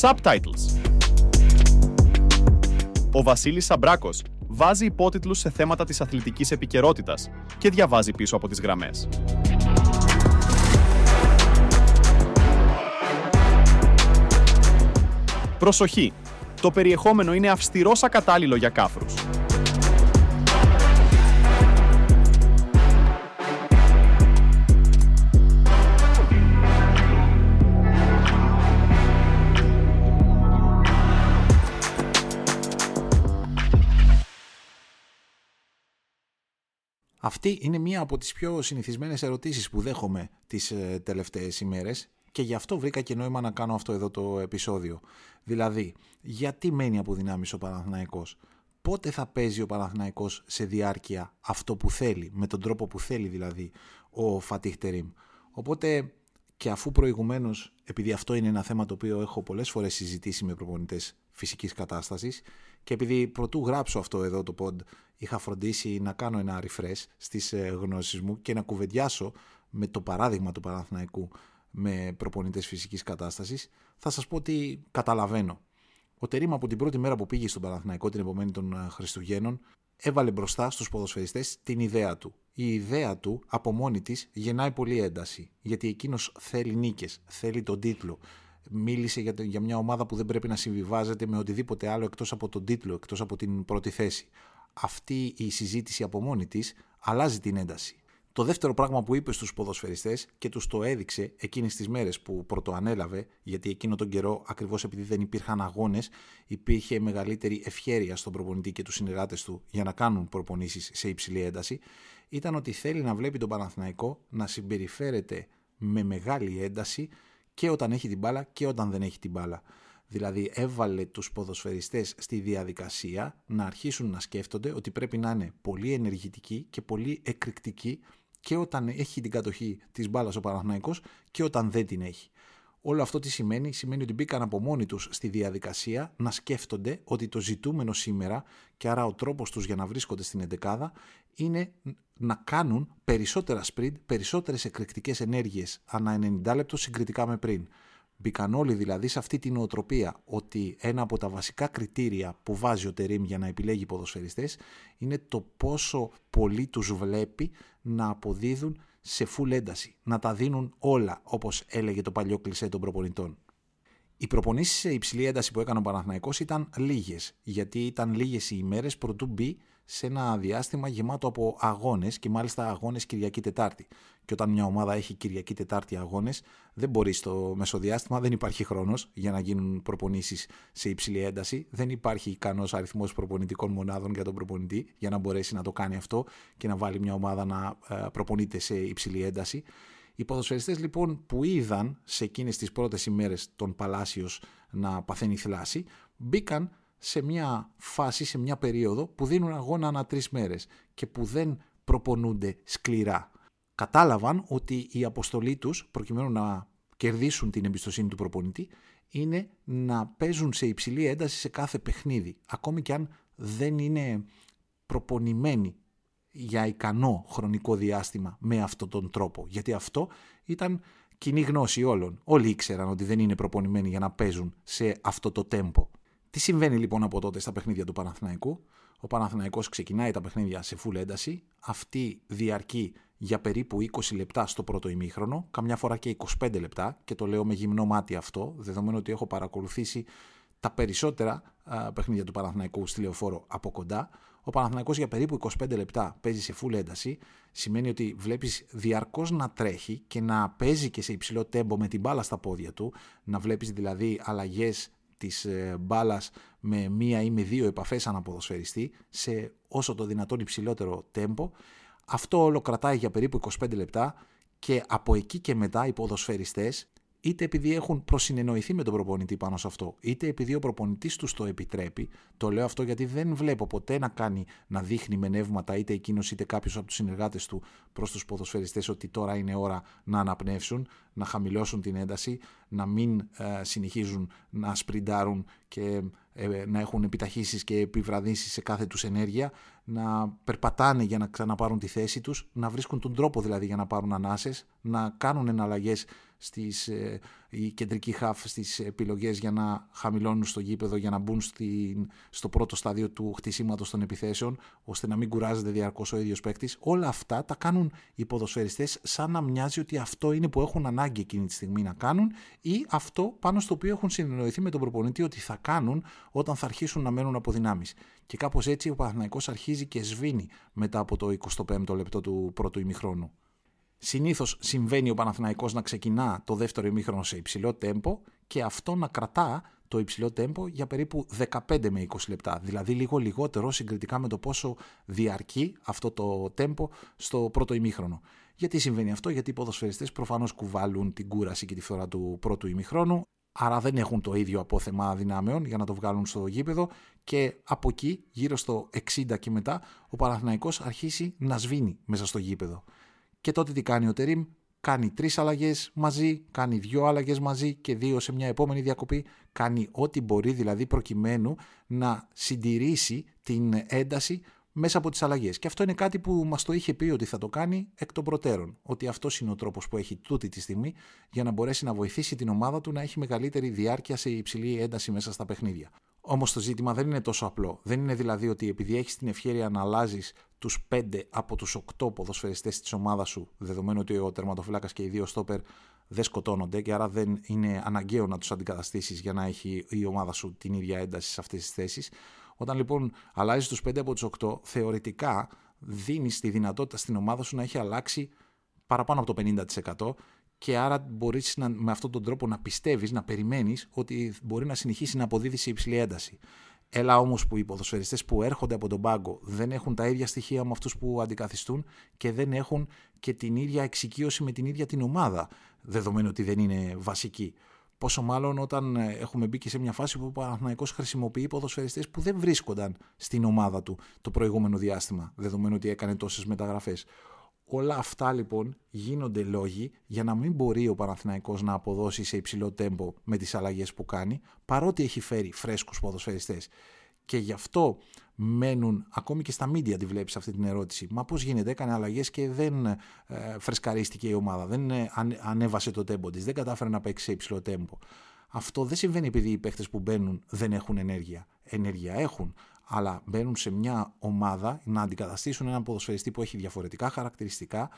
Subtitles Ο Βασίλης Σαμπράκος βάζει υπότιτλους σε θέματα της αθλητικής επικαιρότητας και διαβάζει πίσω από τις γραμμές. Προσοχή! Το περιεχόμενο είναι αυστηρός ακατάλληλο για κάφρους. Αυτή είναι μία από τις πιο συνηθισμένες ερωτήσεις που δέχομαι τις ε, τελευταίες ημέρες και γι' αυτό βρήκα και νόημα να κάνω αυτό εδώ το επεισόδιο. Δηλαδή, γιατί μένει από δυνάμεις ο Παναθηναϊκός; Πότε θα παίζει ο Παναθηναϊκός σε διάρκεια αυτό που θέλει, με τον τρόπο που θέλει δηλαδή ο Φατίχ Τερίμ. Οπότε και αφού προηγουμένως, επειδή αυτό είναι ένα θέμα το οποίο έχω πολλές φορές συζητήσει με προπονητές φυσικής κατάστασης και επειδή πρωτού γράψω αυτό εδώ το pod, είχα φροντίσει να κάνω ένα refresh στις ε, γνώσεις μου και να κουβεντιάσω με το παράδειγμα του Παναθηναϊκού με προπονητές φυσικής κατάστασης, θα σας πω ότι καταλαβαίνω. Ο Τερήμα από την πρώτη μέρα που πήγε στον Παναθηναϊκό την επομένη των ε, Χριστουγέννων έβαλε μπροστά στους ποδοσφαιριστές την ιδέα του. Η ιδέα του από μόνη της γεννάει πολύ ένταση, γιατί εκείνος θέλει νίκες, θέλει τον τίτλο. Μίλησε για, για μια ομάδα που δεν πρέπει να συμβιβάζεται με οτιδήποτε άλλο εκτός από τον τίτλο, εκτός από την πρώτη θέση. Αυτή η συζήτηση από μόνη της αλλάζει την ένταση. Το δεύτερο πράγμα που είπε στους ποδοσφαιριστές και τους το έδειξε εκείνες τις μέρες που πρωτοανέλαβε, γιατί εκείνο τον καιρό ακριβώς επειδή δεν υπήρχαν αγώνες, υπήρχε μεγαλύτερη ευχέρεια στον προπονητή και τους συνεργάτες του για να κάνουν προπονήσεις σε υψηλή ένταση, ήταν ότι θέλει να βλέπει τον Παναθηναϊκό να συμπεριφέρεται με μεγάλη ένταση και όταν έχει την μπάλα και όταν δεν έχει την μπάλα. Δηλαδή έβαλε τους ποδοσφαιριστές στη διαδικασία να αρχίσουν να σκέφτονται ότι πρέπει να είναι πολύ ενεργητικοί και πολύ εκρηκτικοί και όταν έχει την κατοχή της μπάλας ο Παναθηναϊκός και όταν δεν την έχει. Όλο αυτό τι σημαίνει, σημαίνει ότι μπήκαν από μόνοι τους στη διαδικασία να σκέφτονται ότι το ζητούμενο σήμερα και άρα ο τρόπος τους για να βρίσκονται στην εντεκάδα είναι να κάνουν περισσότερα sprint, περισσότερες εκρηκτικές ενέργειες ανά 90 λεπτό συγκριτικά με πριν. Μπήκαν όλοι δηλαδή σε αυτή την οτροπία ότι ένα από τα βασικά κριτήρια που βάζει ο Τερίμ για να επιλέγει ποδοσφαιριστές είναι το πόσο πολύ τους βλέπει να αποδίδουν σε full ένταση, να τα δίνουν όλα όπως έλεγε το παλιό κλισέ των προπονητών. Οι προπονήσεις σε υψηλή ένταση που έκανε ο Παναθηναϊκός ήταν λίγες, γιατί ήταν λίγες οι ημέρες προτού μπει σε ένα διάστημα γεμάτο από αγώνες και μάλιστα αγώνες Κυριακή Τετάρτη. Και όταν μια ομάδα έχει Κυριακή Τετάρτη αγώνες, δεν μπορεί στο μεσοδιάστημα, δεν υπάρχει χρόνος για να γίνουν προπονήσεις σε υψηλή ένταση. Δεν υπάρχει ικανός αριθμός προπονητικών μονάδων για τον προπονητή για να μπορέσει να το κάνει αυτό και να βάλει μια ομάδα να ε, προπονείται σε υψηλή ένταση. Οι ποδοσφαιριστές λοιπόν που είδαν σε εκείνες τις πρώτες ημέρες τον Παλάσιος να παθαίνει θλάση, μπήκαν σε μια φάση, σε μια περίοδο που δίνουν αγώνα ανά τρεις μέρες και που δεν προπονούνται σκληρά. Κατάλαβαν ότι η αποστολή τους, προκειμένου να κερδίσουν την εμπιστοσύνη του προπονητή, είναι να παίζουν σε υψηλή ένταση σε κάθε παιχνίδι, ακόμη και αν δεν είναι προπονημένοι για ικανό χρονικό διάστημα με αυτόν τον τρόπο. Γιατί αυτό ήταν κοινή γνώση όλων. Όλοι ήξεραν ότι δεν είναι προπονημένοι για να παίζουν σε αυτό το τέμπο. Τι συμβαίνει λοιπόν από τότε στα παιχνίδια του Παναθηναϊκού; Ο Παναθηναϊκός ξεκινάει τα παιχνίδια σε full ένταση. Αυτή διαρκεί για περίπου 20 λεπτά στο πρώτο ημίχρονο, καμιά φορά και 25 λεπτά και το λέω με γυμνό μάτι αυτό, δεδομένου ότι έχω παρακολουθήσει τα περισσότερα α, παιχνίδια του Παναθηναϊκού στη λεωφόρο από κοντά. Ο Παναθηναϊκός για περίπου 25 λεπτά παίζει σε full ένταση. Σημαίνει ότι βλέπεις διαρκώς να τρέχει και να παίζει και σε υψηλό τέμπο με την μπάλα στα πόδια του. Να βλέπεις δηλαδή αλλαγές της ε, μπάλας με μία ή με δύο επαφές αναποδοσφαιριστή σε όσο το δυνατόν υψηλότερο τέμπο. Αυτό όλο κρατάει για περίπου 25 λεπτά και από εκεί και μετά οι ποδοσφαιριστές είτε επειδή έχουν προσυνεννοηθεί με τον προπονητή πάνω σε αυτό, είτε επειδή ο προπονητής τους το επιτρέπει. Το λέω αυτό γιατί δεν βλέπω ποτέ να κάνει να δείχνει με νεύματα είτε εκείνος είτε κάποιος από τους συνεργάτες του προς τους ποδοσφαιριστές ότι τώρα είναι ώρα να αναπνεύσουν, να χαμηλώσουν την ένταση, να μην ε, συνεχίζουν να σπριντάρουν και ε, να έχουν επιταχύσεις και επιβραδύσεις σε κάθε τους ενέργεια, να περπατάνε για να ξαναπάρουν τη θέση τους, να βρίσκουν τον τρόπο δηλαδή για να πάρουν ανάσες, να κάνουν εναλλαγές στις ε, οι κεντρικοί χαφ στις επιλογές για να χαμηλώνουν στο γήπεδο, για να μπουν στην, στο πρώτο στάδιο του χτισήματος των επιθέσεων, ώστε να μην κουράζεται διαρκώς ο ίδιος παίκτης. Όλα αυτά τα κάνουν οι ποδοσφαιριστές σαν να μοιάζει ότι αυτό είναι που έχουν ανάγκη εκείνη τη στιγμή να κάνουν ή αυτό πάνω στο οποίο έχουν συνεννοηθεί με τον προπονητή ότι θα κάνουν όταν θα αρχίσουν να μένουν από δυνάμεις. Και κάπως έτσι ο Παναθηναϊκός αρχίζει και σβήνει μετά από το 25ο λεπτό του πρώτου ημιχρόνου. Συνήθως συμβαίνει ο Παναθηναϊκός να ξεκινά το δεύτερο ημίχρονο σε υψηλό τέμπο και αυτό να κρατά το υψηλό τέμπο για περίπου 15 με 20 λεπτά. Δηλαδή λίγο λιγότερο συγκριτικά με το πόσο διαρκεί αυτό το τέμπο στο πρώτο ημίχρονο. Γιατί συμβαίνει αυτό, γιατί οι ποδοσφαιριστές προφανώς κουβάλουν την κούραση και τη φθορά του πρώτου ημίχρονου, άρα δεν έχουν το ίδιο απόθεμα δυνάμεων για να το βγάλουν στο γήπεδο και από εκεί, γύρω στο 60 και μετά, ο Παναθηναϊκός αρχίσει να σβήνει μέσα στο γήπεδο. Και τότε τι κάνει ο Τερίμ, κάνει τρεις αλλαγές μαζί, κάνει δύο αλλαγές μαζί και δύο σε μια επόμενη διακοπή. Κάνει ό,τι μπορεί δηλαδή προκειμένου να συντηρήσει την ένταση μέσα από τις αλλαγές. Και αυτό είναι κάτι που μας το είχε πει ότι θα το κάνει εκ των προτέρων. Ότι αυτός είναι ο τρόπος που έχει τούτη τη στιγμή για να μπορέσει να βοηθήσει την ομάδα του να έχει μεγαλύτερη διάρκεια σε υψηλή ένταση μέσα στα παιχνίδια. Όμως το ζήτημα δεν είναι τόσο απλό. Δεν είναι δηλαδή ότι επειδή έχεις την ευκαιρία να αλλάζεις τους 5 από τους 8 ποδοσφαιριστές της ομάδας σου, δεδομένου ότι ο τερματοφύλακας και οι δύο στόπερ δεν σκοτώνονται και άρα δεν είναι αναγκαίο να τους αντικαταστήσεις για να έχει η ομάδα σου την ίδια ένταση σε αυτές τις θέσεις. Όταν λοιπόν αλλάζεις τους 5 από τους 8, θεωρητικά δίνεις τη δυνατότητα στην ομάδα σου να έχει αλλάξει παραπάνω από το 50% και άρα μπορείς με αυτόν τον τρόπο να πιστεύεις, να περιμένεις ότι μπορεί να συνεχίσει να αποδίδει σε υψηλή ένταση. Έλα όμως που οι ποδοσφαιριστές που έρχονται από τον πάγκο δεν έχουν τα ίδια στοιχεία με αυτούς που αντικαθιστούν και δεν έχουν και την ίδια εξοικείωση με την ίδια την ομάδα, δεδομένου ότι δεν είναι βασική. Πόσο μάλλον όταν έχουμε μπει και σε μια φάση που ο Παναθηναϊκός χρησιμοποιεί ποδοσφαιριστές που δεν βρίσκονταν στην ομάδα του το προηγούμενο διάστημα, δεδομένου ότι έκανε τόσες μεταγραφές. Όλα αυτά λοιπόν γίνονται λόγοι για να μην μπορεί ο Παναθηναϊκός να αποδώσει σε υψηλό τέμπο με τις αλλαγές που κάνει, παρότι έχει φέρει φρέσκους ποδοσφαιριστές. Και γι' αυτό μένουν, ακόμη και στα μίντια τη βλέπεις αυτή την ερώτηση, μα πώς γίνεται, έκανε αλλαγές και δεν ε, φρεσκαρίστηκε η ομάδα, δεν ε, ανέβασε το τέμπο της, δεν κατάφερε να παίξει σε υψηλό τέμπο. Αυτό δεν συμβαίνει επειδή οι παίχτες που μπαίνουν δεν έχουν ενέργεια. Ενέργεια έχουν, αλλά μπαίνουν σε μια ομάδα να αντικαταστήσουν έναν ποδοσφαιριστή που έχει διαφορετικά χαρακτηριστικά,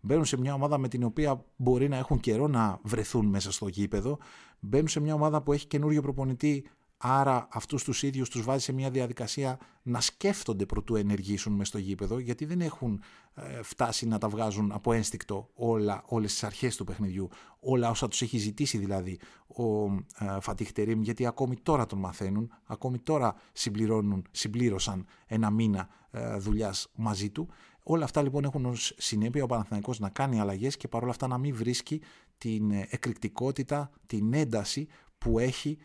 μπαίνουν σε μια ομάδα με την οποία μπορεί να έχουν καιρό να βρεθούν μέσα στο γήπεδο, μπαίνουν σε μια ομάδα που έχει καινούριο προπονητή Άρα αυτούς τους ίδιους τους βάζει σε μια διαδικασία να σκέφτονται προτού ενεργήσουν μες στο γήπεδο γιατί δεν έχουν ε, φτάσει να τα βγάζουν από ένστικτο όλα, όλες τις αρχές του παιχνιδιού, όλα όσα τους έχει ζητήσει δηλαδή ο ε, Φατίχ γιατί ακόμη τώρα τον μαθαίνουν, ακόμη τώρα συμπληρώνουν, συμπλήρωσαν ένα μήνα ε, δουλειάς μαζί του. Όλα αυτά λοιπόν έχουν ως συνέπεια ο Παναθηναϊκός να κάνει αλλαγές και παρόλα αυτά να μην βρίσκει την εκρηκτικότητα, την ένταση που έχει ε,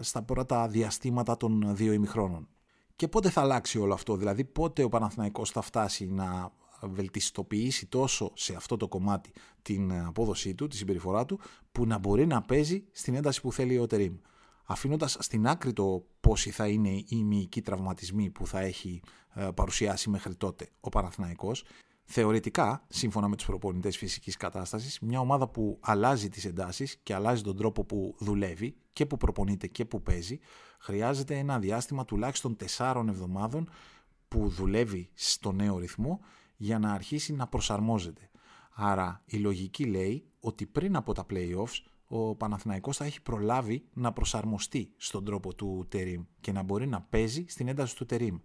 στα πρώτα διαστήματα των δύο ημιχρόνων. Και πότε θα αλλάξει όλο αυτό, δηλαδή πότε ο Παναθηναϊκός θα φτάσει να βελτιστοποιήσει τόσο σε αυτό το κομμάτι την απόδοσή του, τη συμπεριφορά του, που να μπορεί να παίζει στην ένταση που θέλει ο Τερίμ. Αφήνοντας στην άκρη το πόσοι θα είναι οι μυϊκοί τραυματισμοί που θα έχει ε, παρουσιάσει μέχρι τότε ο Παναθηναϊκός, Θεωρητικά, σύμφωνα με τους προπονητές φυσικής κατάστασης, μια ομάδα που αλλάζει τις εντάσεις και αλλάζει τον τρόπο που δουλεύει και που προπονείται και που παίζει, χρειάζεται ένα διάστημα τουλάχιστον 4 εβδομάδων που δουλεύει στο νέο ρυθμό για να αρχίσει να προσαρμόζεται. Άρα η λογική λέει ότι πριν από τα playoffs ο Παναθηναϊκός θα έχει προλάβει να προσαρμοστεί στον τρόπο του Τερίμ και να μπορεί να παίζει στην ένταση του Τερίμ.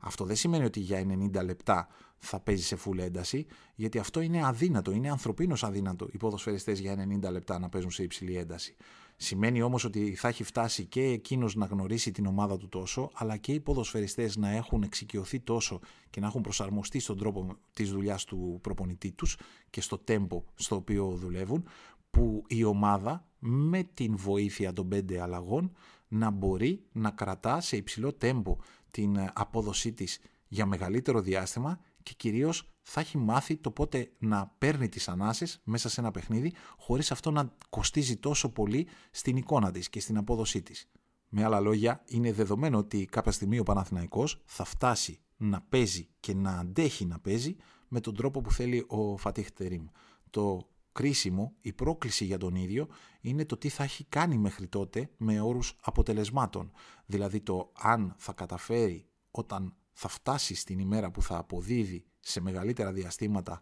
Αυτό δεν σημαίνει ότι για 90 λεπτά θα παίζει σε full ένταση, γιατί αυτό είναι αδύνατο, είναι ανθρωπίνως αδύνατο οι ποδοσφαιριστές για 90 λεπτά να παίζουν σε υψηλή ένταση. Σημαίνει όμως ότι θα έχει φτάσει και εκείνος να γνωρίσει την ομάδα του τόσο, αλλά και οι ποδοσφαιριστές να έχουν εξοικειωθεί τόσο και να έχουν προσαρμοστεί στον τρόπο της δουλειάς του προπονητή τους και στο τέμπο στο οποίο δουλεύουν, που η ομάδα με την βοήθεια των πέντε αλλαγών να μπορεί να κρατά σε υψηλό τέμπο την απόδοσή της για μεγαλύτερο διάστημα και κυρίως θα έχει μάθει το πότε να παίρνει τις ανάσες μέσα σε ένα παιχνίδι χωρίς αυτό να κοστίζει τόσο πολύ στην εικόνα της και στην απόδοσή της. Με άλλα λόγια, είναι δεδομένο ότι κάποια στιγμή ο Παναθηναϊκός θα φτάσει να παίζει και να αντέχει να παίζει με τον τρόπο που θέλει ο Φατίχ Τερίμ. Το κρίσιμο, η πρόκληση για τον ίδιο είναι το τι θα έχει κάνει μέχρι τότε με όρους αποτελεσμάτων. Δηλαδή το αν θα καταφέρει όταν θα φτάσει στην ημέρα που θα αποδίδει σε μεγαλύτερα διαστήματα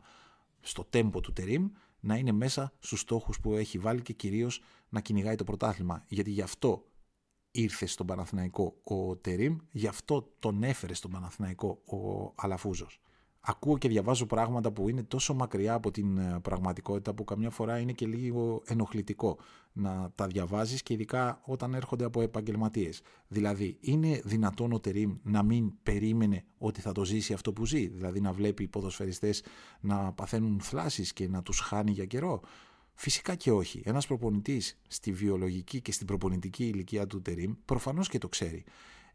στο τέμπο του Τερίμ να είναι μέσα στους στόχους που έχει βάλει και κυρίως να κυνηγάει το πρωτάθλημα. Γιατί γι' αυτό ήρθε στον Παναθηναϊκό ο Τερίμ, γι' αυτό τον έφερε στον Παναθηναϊκό ο Αλαφούζος ακούω και διαβάζω πράγματα που είναι τόσο μακριά από την ε, πραγματικότητα που καμιά φορά είναι και λίγο ενοχλητικό να τα διαβάζεις και ειδικά όταν έρχονται από επαγγελματίες. Δηλαδή, είναι δυνατόν ο Τερίμ να μην περίμενε ότι θα το ζήσει αυτό που ζει, δηλαδή να βλέπει οι ποδοσφαιριστές να παθαίνουν θλάσεις και να τους χάνει για καιρό; Φυσικά και όχι. Ένας προπονητής στη βιολογική και στην προπονητική ηλικία του Τερίμ προφανώς και το ξέρει.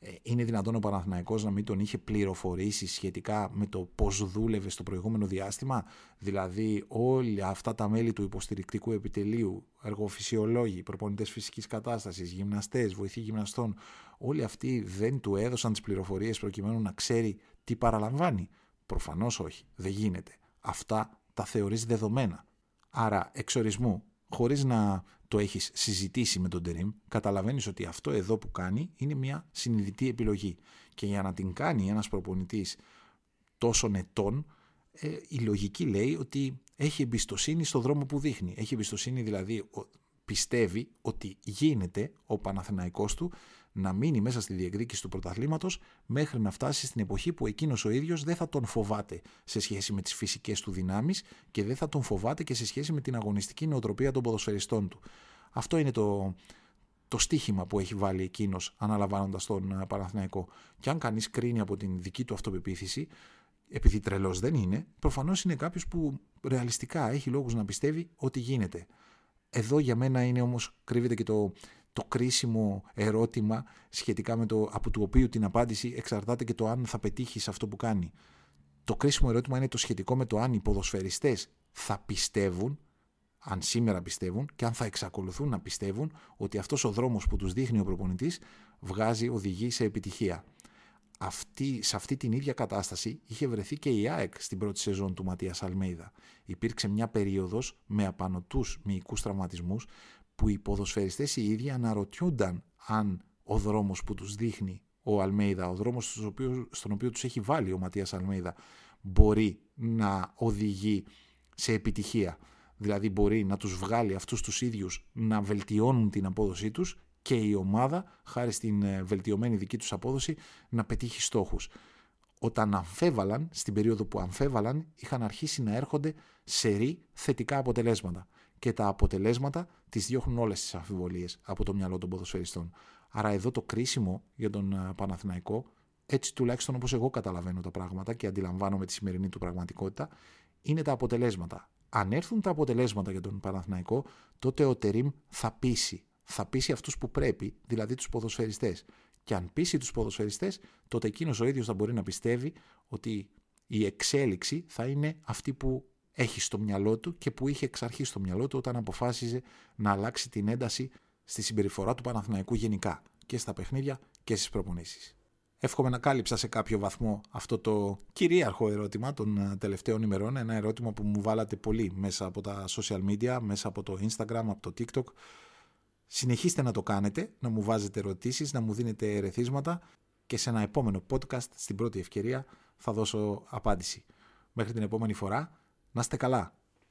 Ε, είναι δυνατόν ο Παναθηναϊκός να μην τον είχε πληροφορήσει σχετικά με το πώς δούλευε στο προηγούμενο διάστημα, δηλαδή όλα αυτά τα μέλη του υποστηρικτικού επιτελείου, εργοφυσιολόγοι, προπονητές φυσικής κατάστασης, γυμναστές, βοηθοί γυμναστών, όλοι αυτοί δεν του έδωσαν τις πληροφορίες προκειμένου να ξέρει τι παραλαμβάνει; Προφανώς όχι, δεν γίνεται. Αυτά τα θεωρείς δεδομένα. Άρα εξορισμού χωρίς να το έχεις συζητήσει με τον Τερίμ, καταλαβαίνεις ότι αυτό εδώ που κάνει είναι μια συνειδητή επιλογή. Και για να την κάνει ένας προπονητής τόσο ετών, ε, η λογική λέει ότι έχει εμπιστοσύνη στο δρόμο που δείχνει. Έχει εμπιστοσύνη δηλαδή, πιστεύει ότι γίνεται ο Παναθηναϊκός του να μείνει μέσα στη διεκδίκηση του πρωταθλήματος μέχρι να φτάσει στην εποχή που εκείνος ο ίδιος δεν θα τον φοβάται σε σχέση με τις φυσικές του δυνάμεις και δεν θα τον φοβάται και σε σχέση με την αγωνιστική νοοτροπία των ποδοσφαιριστών του. Αυτό είναι το, το στίχημα που έχει βάλει εκείνος αναλαμβάνοντας τον ε, Παναθηναϊκό. Και αν κανείς κρίνει από την δική του αυτοπεποίθηση, επειδή τρελός δεν είναι, προφανώς είναι κάποιος που ρεαλιστικά έχει λόγους να πιστεύει ότι γίνεται. Εδώ για μένα είναι όμως κρύβεται και το, το κρίσιμο ερώτημα σχετικά με το από το οποίο την απάντηση εξαρτάται και το αν θα πετύχει αυτό που κάνει. Το κρίσιμο ερώτημα είναι το σχετικό με το αν οι ποδοσφαιριστές θα πιστεύουν, αν σήμερα πιστεύουν και αν θα εξακολουθούν να πιστεύουν ότι αυτός ο δρόμος που τους δείχνει ο προπονητής βγάζει, οδηγεί σε επιτυχία. Αυτή, σε αυτή την ίδια κατάσταση είχε βρεθεί και η ΑΕΚ στην πρώτη σεζόν του Ματίας Αλμέιδα. Υπήρξε μια περίοδος με απανοτούς μυϊκούς τραυματισμούς που οι ποδοσφαιριστές οι ίδιοι αναρωτιούνταν αν ο δρόμος που τους δείχνει ο Αλμέιδα, ο δρόμος στον οποίο, στον οποίο τους έχει βάλει ο Ματίας Αλμέιδα μπορεί να οδηγεί σε επιτυχία. Δηλαδή μπορεί να τους βγάλει αυτούς τους ίδιους να βελτιώνουν την απόδοσή τους και η ομάδα, χάρη στην ε, βελτιωμένη δική τους απόδοση, να πετύχει στόχους. Όταν αμφέβαλαν, στην περίοδο που αμφέβαλαν, είχαν αρχίσει να έρχονται σε θετικά αποτελέσματα και τα αποτελέσματα τις διώχνουν όλες τις αμφιβολίες από το μυαλό των ποδοσφαιριστών. Άρα εδώ το κρίσιμο για τον ε, Παναθηναϊκό, έτσι τουλάχιστον όπως εγώ καταλαβαίνω τα πράγματα και αντιλαμβάνομαι τη σημερινή του πραγματικότητα, είναι τα αποτελέσματα. Αν έρθουν τα αποτελέσματα για τον Παναθηναϊκό, τότε ο Τερίμ θα πείσει. Θα πείσει αυτούς που πρέπει, δηλαδή τους ποδοσφαιριστές. Και αν πείσει τους ποδοσφαιριστές, τότε εκείνος ο ίδιος θα μπορεί να πιστεύει ότι η εξέλιξη θα είναι αυτή που έχει στο μυαλό του και που είχε εξ αρχής στο μυαλό του όταν αποφάσιζε να αλλάξει την ένταση στη συμπεριφορά του Παναθηναϊκού γενικά και στα παιχνίδια και στις προπονήσεις. Εύχομαι να κάλυψα σε κάποιο βαθμό αυτό το κυρίαρχο ερώτημα των ε, τελευταίων ημερών, ένα ερώτημα που μου βάλατε πολύ μέσα από τα social media, μέσα από το Instagram, από το TikTok. Συνεχίστε να το κάνετε, να μου βάζετε ερωτήσεις, να μου δίνετε ερεθίσματα και σε ένα επόμενο podcast, στην πρώτη ευκαιρία, θα δώσω απάντηση. Μέχρι την επόμενη φορά, να είστε καλά.